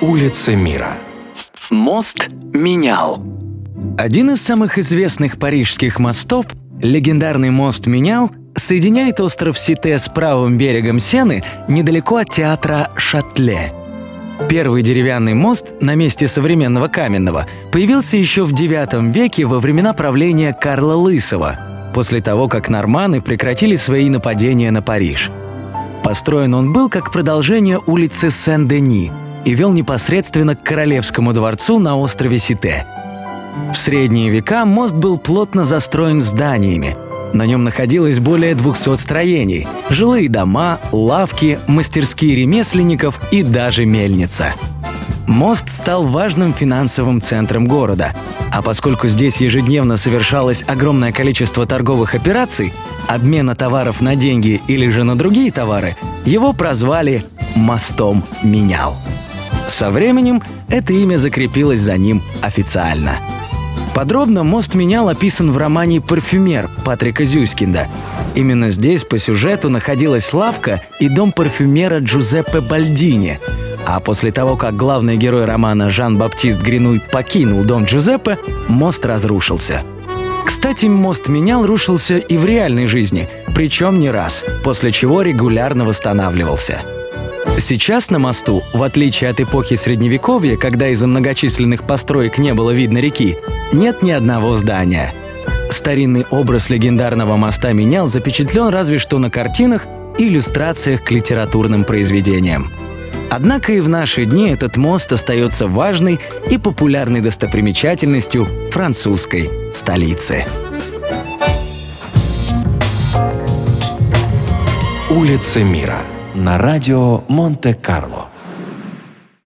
Улицы мира. Мост менял. Один из самых известных парижских мостов, легендарный мост Менял, соединяет остров Сите с правым берегом Сены недалеко от театра Шатле. Первый деревянный мост на месте современного каменного появился еще в IX веке во времена правления Карла Лысого, после того, как норманы прекратили свои нападения на Париж. Построен он был как продолжение улицы Сен-Дени и вел непосредственно к Королевскому дворцу на острове Сите. В средние века мост был плотно застроен зданиями – на нем находилось более 200 строений, жилые дома, лавки, мастерские ремесленников и даже мельница. Мост стал важным финансовым центром города, а поскольку здесь ежедневно совершалось огромное количество торговых операций, обмена товаров на деньги или же на другие товары, его прозвали «мостом менял». Со временем это имя закрепилось за ним официально – Подробно мост менял описан в романе «Парфюмер» Патрика Зюскинда. Именно здесь по сюжету находилась лавка и дом парфюмера Джузеппе Бальдини. А после того, как главный герой романа Жан-Баптист Гринуй покинул дом Джузеппе, мост разрушился. Кстати, мост менял рушился и в реальной жизни, причем не раз, после чего регулярно восстанавливался – Сейчас на мосту, в отличие от эпохи Средневековья, когда из-за многочисленных построек не было видно реки, нет ни одного здания. Старинный образ легендарного моста менял запечатлен разве что на картинах и иллюстрациях к литературным произведениям. Однако и в наши дни этот мост остается важной и популярной достопримечательностью французской столицы. Улицы мира на радио Монте-Карло.